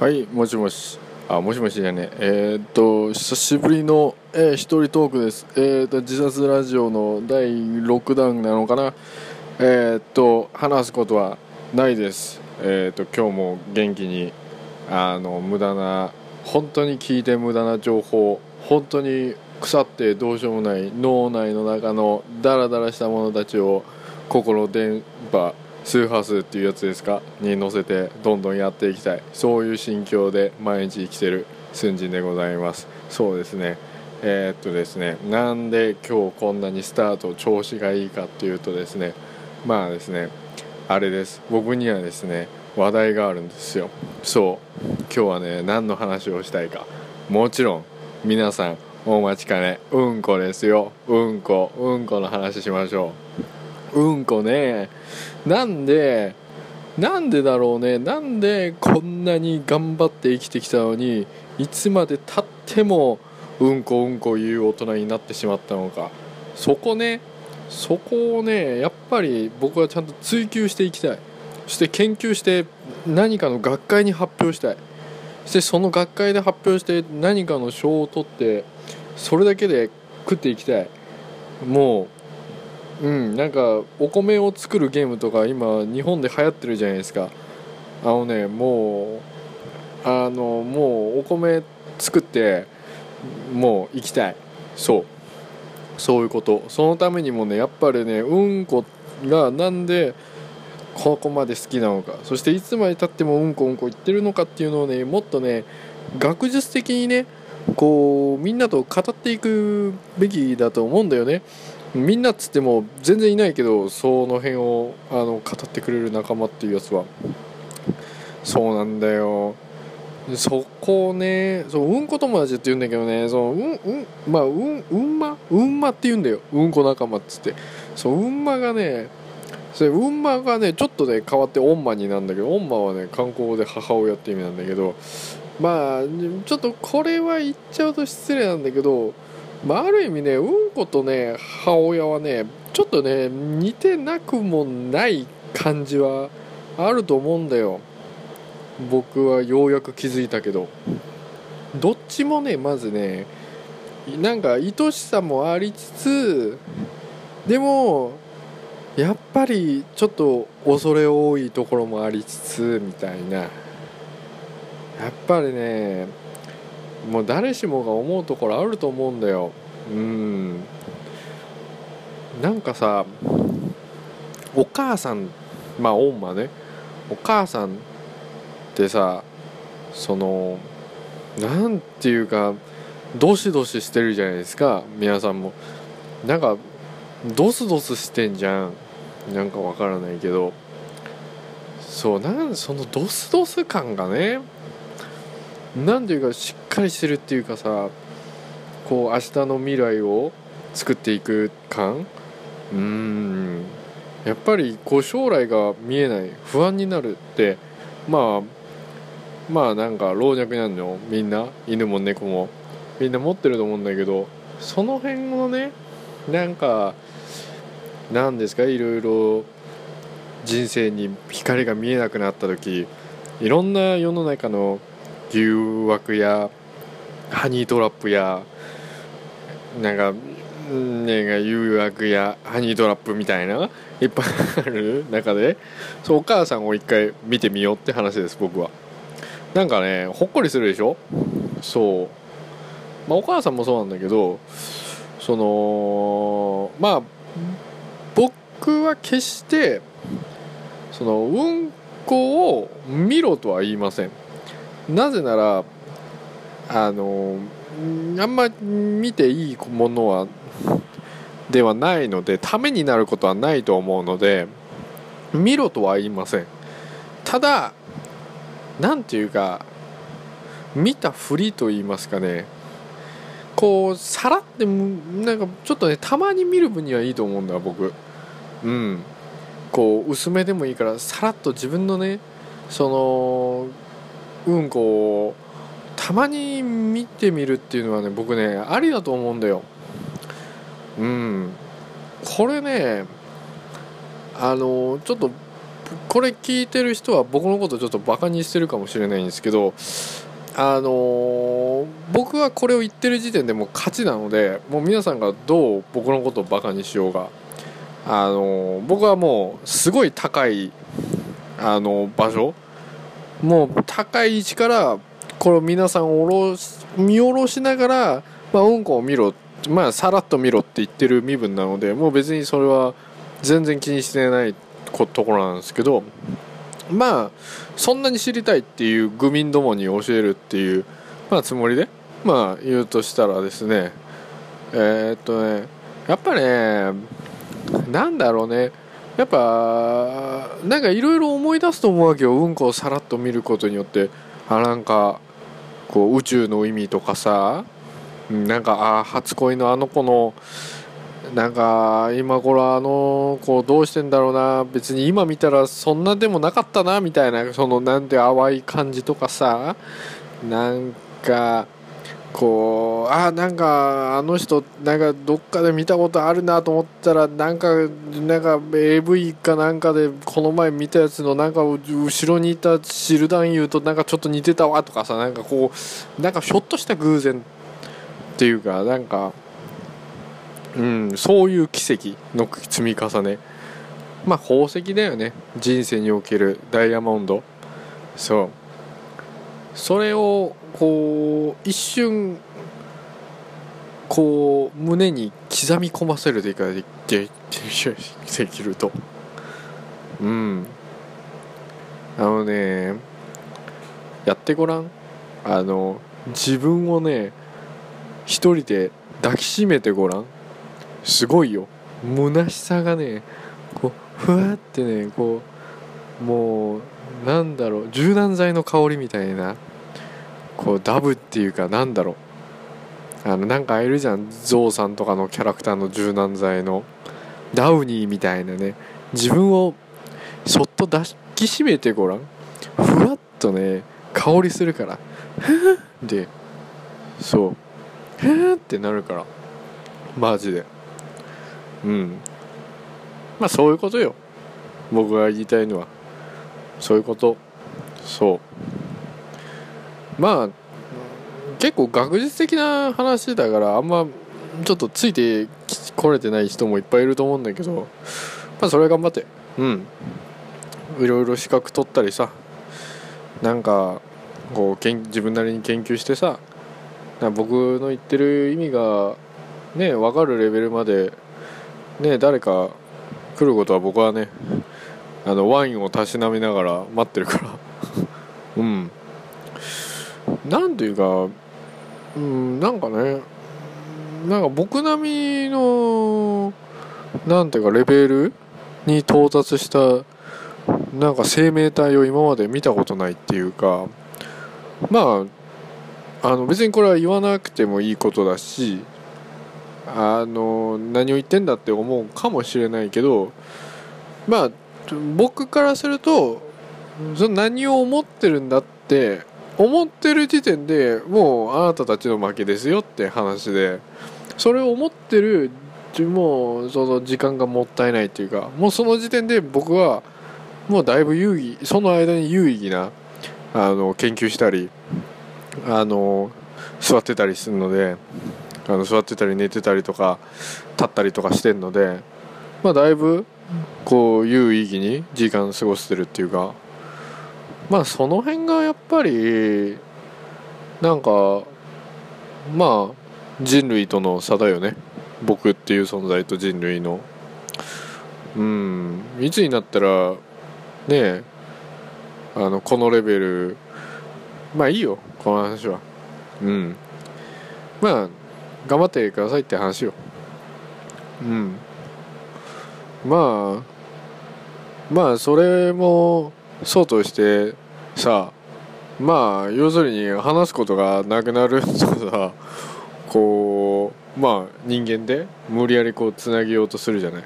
はいもしもし。あもしもしじゃねえ。ー、っと久しぶりの、えー、一人トークです。えー、っと自殺ラジオの第6弾なのかな。えー、っと話すことはないです。え、っと今日も元気にあの無駄な本当に聞いて無駄な情報本当に腐ってどうしようもない脳内の中のダラダラしたものたちを心電波周波数っていうやつですか？に乗せてどんどんやっていきたい。そういう心境で毎日生きてる寸人でございます。そうですね。えー、っとですねなんで今日こんなにスタート調子がいいかっていうとですねまあですねあれです。僕にはですね話題があるんですよ。そう。今日はね何の話をしたいか。もちろん皆さんお待ちかね。うんこですよ。うんこ。うんこの話しましょう。うんこね。なんでなんでだろうね。なんでこんなに頑張って生きてきたのにいつまでたってもうんこうんこ言う大人になってしまったのか。そこね。そこをねやっぱり僕はちゃんと追求していきたい。そして研究して何かの学会に発表したい。そしてその学会で発表して何かの賞を取ってそれだけで食っていきたい。もううんなんかお米を作るゲームとか今日本で流行ってるじゃないですか。あのねもうあのもうお米作ってもう行きたい。そう。そういうこと。そのためにもねやっぱりねうんこがなんでここまで好きなのか。そしていつまでたってもうんこうんこ言ってるのかっていうのをねもっとね学術的にねこうみんなと語っていくべきだと思うんだよね。みんなっつっても全然いないけどその辺をあの語ってくれる仲間っていうやつは。そうなんだよ。そこをねそううんこ友達って言うんだけどねそううんうんまあうんうんま？うんまって言うんだよ。うんこ仲間っつって。そううんまがねそれうんまがねちょっとね変わってオンマになんだけどオンマはね観光で母親って意味なんだけどまあちょっとこれは言っちゃうと失礼なんだけど、まあ、ある意味ねうんことね母親はねちょっとね似てなくもない感じはあると思うんだよ。僕はようやく気づいたけど。どっちもねまずねなんか愛しさもありつつでもやっぱりちょっと恐れ多いところもありつつみたいな。やっぱりねもう誰しもが思うところあると思うんだよ。うん。なんかさお母さんまあオンマね。お母さんってさそのなんていうかどしどししてるじゃないですか。皆さんも。なんかドスドスしてんじゃん。なんかわからないけど。そうなんそのドスドス感がねなんていうかしっかりしてるっていうかさこう明日の未来を作っていく感？うん。やっぱりこう将来が見えない不安になるってまあまあなんか老若男女みんな犬も猫もみんな持ってると思うんだけどその辺のねなんかなんですかいろいろ人生に光が見えなくなった時いろんな世の中の誘惑やハニートラップやなんかね誘惑やハニートラップみたいないっぱいある中でそうお母さんを一回見てみようって話です僕は。なんかねほっこりするでしょ？そう。まあお母さんもそうなんだけどそのまあ僕は決してそのうんこを見ろとは言いません。なぜならあのあんま見ていいものはではないのでためになることはないと思うので見ろとは言いません。ただ何ていうか見たふりと言いますかね。こうさらってなんかちょっとねたまに見る分にはいいと思うんだ僕。うん。こう薄めでもいいからさらっと自分のねそのうんこをたまに見てみるっていうのはね僕ねありだと思うんだよ。うん。これねあのちょっとこれ聞いてる人は僕のことちょっとバカにしてるかもしれないんですけどあの僕はこれを言ってる時点でもう勝ちなのでもう皆さんがどう僕のことをバカにしようがあの僕はもうすごい高いあの場所もう高い位置からこれを皆さんを下ろし見下ろしながら、まあ、うんこを見ろまあさらっと見ろって言ってる身分なのでもう別にそれは全然気にしてないこところなんですけどまあそんなに知りたいっていう愚民どもに教えるっていう、まあ、つもりでまあ言うとしたらですねえーっとねやっぱねなんだろうねやっぱなんかいろいろ思い出すと思うわけよ。うんこをさらっと見ることによって。あなんかこう宇宙の意味とかさ。なんかあ初恋のあの子のなんか今頃あの子どうしてんだろうな。別に今見たらそんなでもなかったなみたいなそのなんて淡い感じとかさ。なんかこうあなんかあの人なんかどっかで見たことあるなと思ったらなんかなんか AV かなんかでこの前見たやつのなんか後ろにいたシルダンユーとなんかちょっと似てたわとかさなんかこうなんかひょっとした偶然っていうかなんかうんそういう奇跡の積み重ね。まあ宝石だよね。人生におけるダイヤモンド。そう。それをこう一瞬こう胸に刻み込ませるでかででできると。うん。あのねやってごらん。あの自分をね一人で抱きしめてごらん。すごいよ。虚しさがねこうふわってねこうもうなんだろう。柔軟剤の香りみたいな。こうダブっていうかなんだろう。あのなんかいるじゃん。ゾウさんとかのキャラクターの柔軟剤の。ダウニーみたいなね。自分をそっと抱きしめてごらん。ふわっとね香りするから。ふって。そう。ふーってなるから。マジで。うん。まあそういうことよ。僕が言いたいのは。そういうこと。そう。まあ結構学術的な話だからあんまちょっとついてこれてない人もいっぱいいると思うんだけどまあそれは頑張って。うん。いろいろ資格取ったりさなんかこうけん自分なりに研究してさ僕の言ってる意味がね分かるレベルまでね誰か来ることは僕はねあのワインをたしなみながら待ってるから。なんていうかうんなんかねなんか僕並みのなんていうかレベルに到達したなんか生命体を今まで見たことないっていうかまああの別にこれは言わなくてもいいことだしあの何を言ってんだって思うかもしれないけどまあ僕からするとその何を思ってるんだって思ってる時点でもうあなたたちの負けですよって話でそれを思ってるもうその時間がもったいないっていうかもうその時点で僕はもうだいぶ有意義その間に有意義なあの研究したりあの座ってたりするのであの座ってたり寝てたりとか立ったりとかしてるのでまあだいぶこう有意義に時間過ごしてるっていうかまあその辺がやっぱりなんかまあ人類との差だよね。僕っていう存在と人類の。うん。いつになったらねえあのこのレベルまあいいよ。この話は。うん。まあ頑張ってくださいって話よ。うん。まあまあそれもそうとしてさまあ要するに話すことがなくなるとさこうまあ人間で無理やりこうつなげようとするじゃない。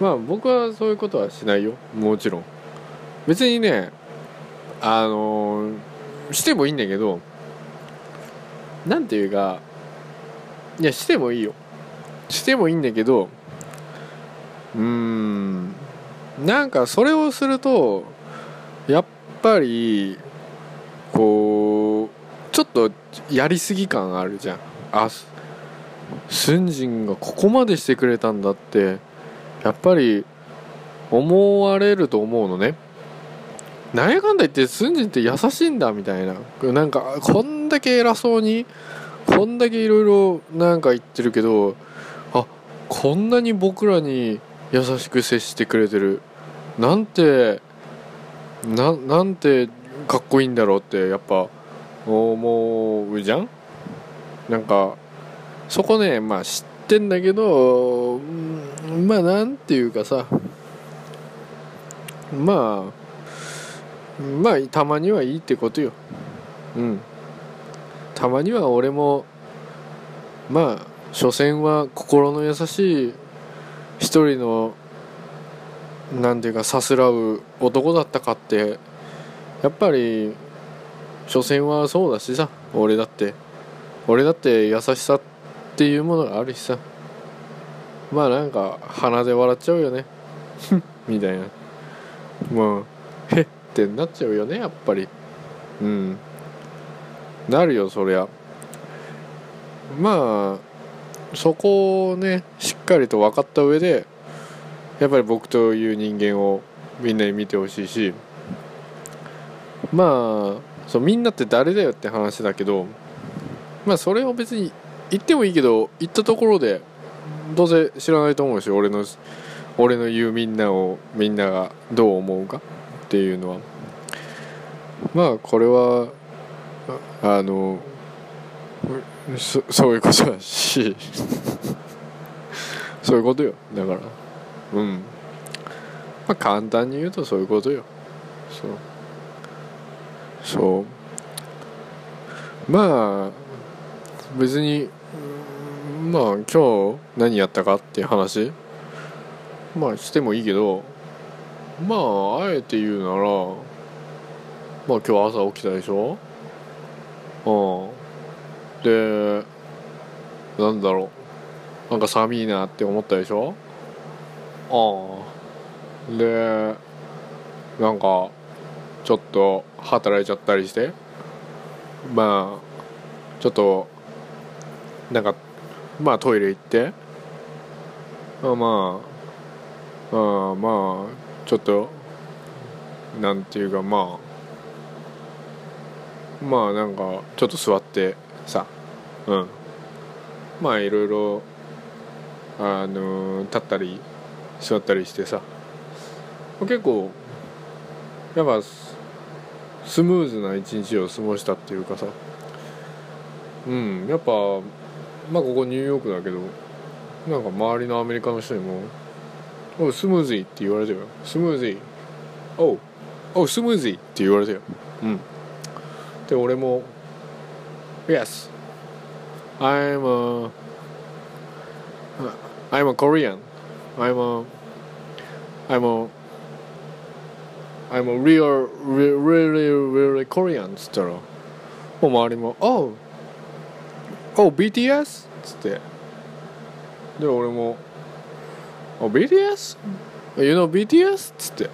まあ僕はそういうことはしないよ。もちろん。別にねあのしてもいいんだけどなんていうかいやしてもいいよ。してもいいんだけどうーんなんかそれをするとぱりこうちょっとやりすぎ感あるじゃん。あスンジンがここまでしてくれたんだってやっぱり思われると思うのね。なんやかんだ言ってスンジンって優しいんだみたいな。なんかこんだけ偉そうにこんだけいろいろなんか言ってるけどあこんなに僕らに優しく接してくれてる。なんてななんてかっこいいんだろうってやっぱ思うじゃん？なんかそこねまあ知ってんだけどまあなんていうかさまあまあたまにはいいってことよ。うん。たまには俺もまあ所詮は心の優しい一人のなんていうかさすらう男だったかってやっぱり所詮はそうだしさ俺だって。俺だって優しさっていうものがあるしさ。まあなんか鼻で笑っちゃうよね。みたいな。まあへってなっちゃうよねやっぱり。うん。なるよそりゃ。まあそこをねしっかりと分かった上でやっぱり僕という人間をみんなに見てほしいしまあそうみんなって誰だよって話だけどまあそれを別に言ってもいいけど言ったところでどうせ知らないと思うし俺の俺の言うみんなをみんながどう思うかっていうのは。まあこれはあのそそういうことだし そういうことよだから。うん。まあ簡単に言うとそういうことよ。そう。そう。まあ別にまあ今日何やったかっていう話。まあしてもいいけどまああえて言うならまあ今日朝起きたでしょ？うん。でなんだろう。なんか寒いなって思ったでしょ？ああ。でなんかちょっと働いちゃったりして。まあちょっとなんかまあトイレ行って。あまああまあちょっとなんていうかまあまあなんかちょっと座ってさ。うん。まあいろいろあの立ったり座ったりしてさ。結構やっぱスムーズな一日を過ごしたっていうかさ。うんやっぱまあここニューヨークだけどなんか周りのアメリカの人にも「おスムーズィって言われてよ。スムーズィおうおスムーズィって言われてよ。うん。で俺も「Yes. I'm a I'm a Korean. I'm a I'm a I'm a real really really Korean っつったらもう周りも「Oh Oh BTS?」っつってで俺も「Oh BTS? You know BTS?」っつって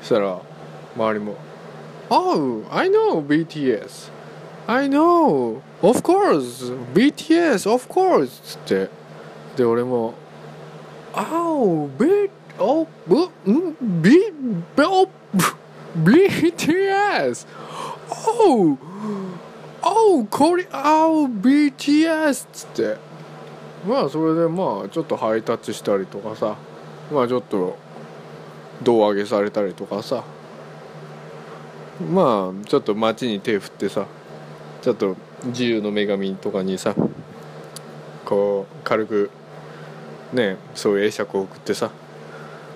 そしたら周りも「Oh I know BTS I know of course BTS of course」っつってで俺も「 Oh BTS Oh, B, B, B, BTS. Oh, oh, コリ、oh, BTS っつって。まあそれでまあちょっとハイタッチしたりとかさ、まあちょっと胴上げされたりとかさ、まあちょっと街に手振ってさ、ちょっと自由の女神とかにさ、こう軽くねそういう会釈を送ってさ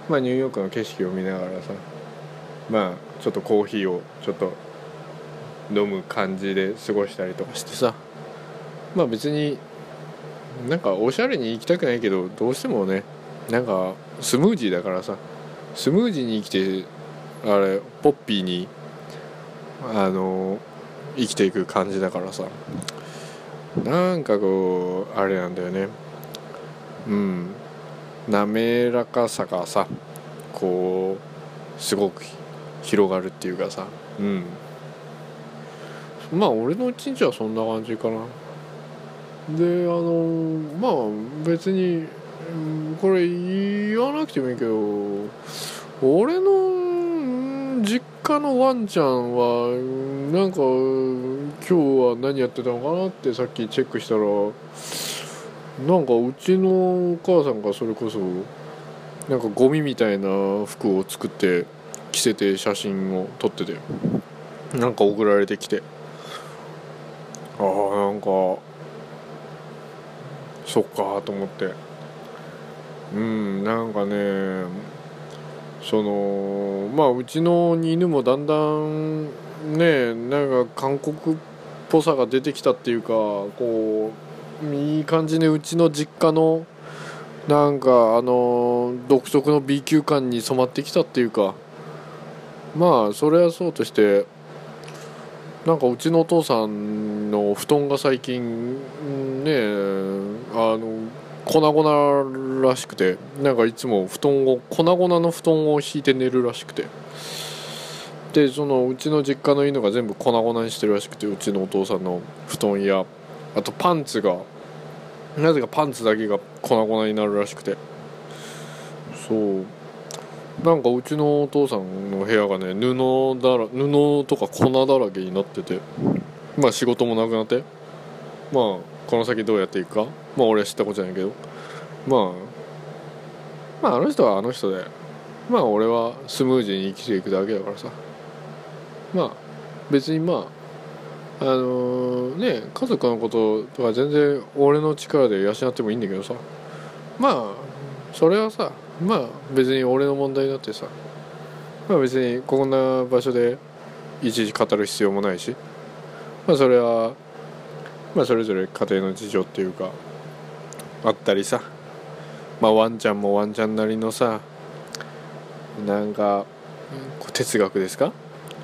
まあ、ニューヨークの景色を見ながらさまあちょっとコーヒーをちょっと飲む感じで過ごしたりとかしてさまあ別になんかおしゃれに行きたくないけどどうしてもねなんかスムージーだからさスムージーに生きてあれポッピーにあの生きていく感じだからさなんかこうあれなんだよね。うん。滑らかさがさこうすごく広がるっていうかさ。うん。まあ俺の一日はそんな感じかな。であのまあ別にこれ言わなくてもいいけど俺の実家のワンちゃんはなんか今日は何やってたのかなってさっきチェックしたらなんかうちのお母さんがそれこそなんかゴミみたいな服を作って着せて写真を撮っててなんか送られてきて。ああなんかそっかと思って。うんなんかねそのまあうちの犬もだんだんねなんか韓国っぽさが出てきたっていうかこういい感じでうちの実家のなんかあの独特の B 級感に染まってきたっていうかまあそれはそうとしてなんかうちのお父さんの布団が最近ねあの粉々らしくてなんかいつも布団を粉々の布団を敷いて寝るらしくて。でそのうちの実家の犬が全部粉々にしてるらしくてうちのお父さんの布団や。あとパンツがなぜかパンツだけが粉々になるらしくて。そう。なんかうちのお父さんの部屋がね布だら布とか粉だらけになってて。まあ仕事もなくなって。まあこの先どうやっていくか。まあ俺は知ったことじゃないけど。まあまああの人はあの人で。まあ俺はスムーズに生きていくだけだからさ。まあ別にまああのね家族のこととか全然俺の力で養ってもいいんだけどさ。まあそれはさまあ別に俺の問題だってさ。まあ別にこんな場所でいちいち語る必要もないし。まあそれはまあそれぞれ家庭の事情っていうかあったりさ。まあワンちゃんもワンちゃんなりのさなんか哲学ですか？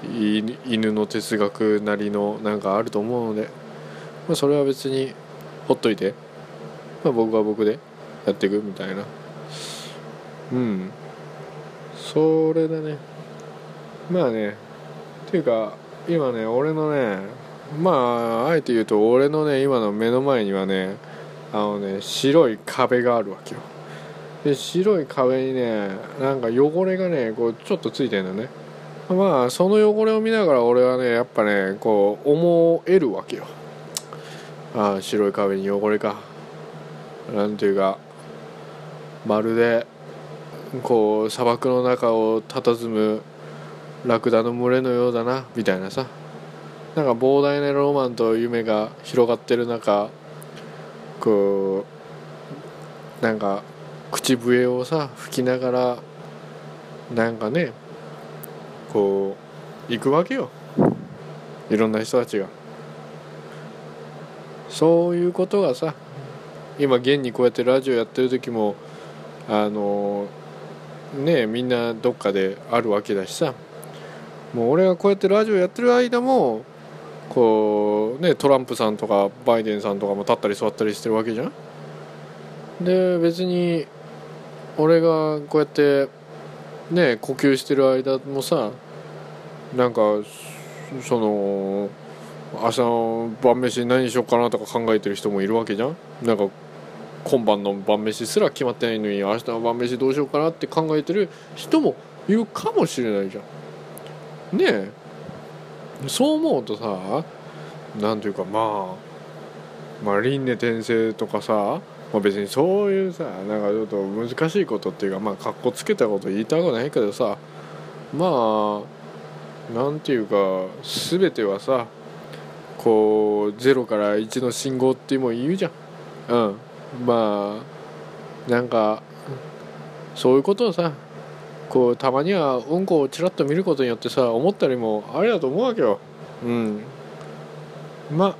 犬の哲学なりのなんかあると思うので、まあ、それは別にほっといて、まあ、僕は僕でやっていくみたいな。うん。それだね。まあね。っていうか今ね俺のねまああえて言うと俺のね今の目の前にはねあのね白い壁があるわけよ。で白い壁にねなんか汚れがねこうちょっとついてるのね。まあその汚れを見ながら俺はねやっぱねこう思えるわけよ。ああ白い壁に汚れか。なんていうかまるでこう砂漠の中を佇むラクダの群れのようだなみたいなさ。なんか膨大なロマンと夢が広がってる中こうなんか口笛をさ吹きながらなんかねこう行くわけよ。いろんな人たちが。そういうことがさ今現にこうやってラジオやってる時もあのねみんなどっかであるわけだしさ。もう俺がこうやってラジオやってる間もこうねトランプさんとかバイデンさんとかも立ったり座ったりしてるわけじゃん。で別に俺がこうやってね呼吸してる間もさなんかその明日の晩飯何しようかなとか考えてる人もいるわけじゃん。なんか今晩の晩飯すら決まってないのに明日の晩飯どうしようかなって考えてる人もいるかもしれないじゃん。ねえ。そう思うとさなんていうかまあまあ輪廻転生とかさ、まあ、別にそういうさなんかちょっと難しいことっていうかまあかっこつけたこと言いたくないけどさまあなんていうか全てはさこう0から1の信号っていうも言うじゃん。うん。まあなんかそういうことをさこうたまにはうんこをちらっと見ることによってさ思ったりもあれだと思うわけよ。うん。まあ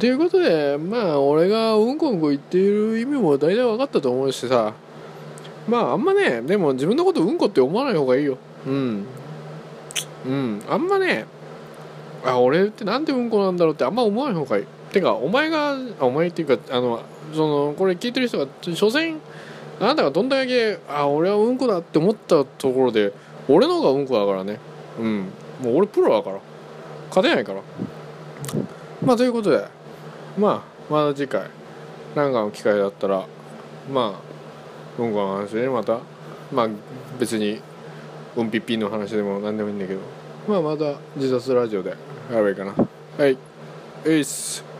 ということでまあ俺がうんこうんこ言っている意味も大体分かったと思うしさ。まああんまねでも自分のことうんこって思わない方がいいよ。うん。うん。あんまねあ俺ってなんでうんこなんだろうってあんま思わない方がいい。てかお前がお前っていうかあのそのこれ聞いてる人が所詮あなたがどんだけあ俺はうんこだって思ったところで俺の方がうんこだからね。うん。もう俺プロだから。勝てないから。まあということで。まあまた次回。何かの機会だったらまあうんこの話でまた。まあ別にうんぴっぴんの話でも何でもいいんだけど。まあまた自殺ラジオでやればいいかな。はい。えいっす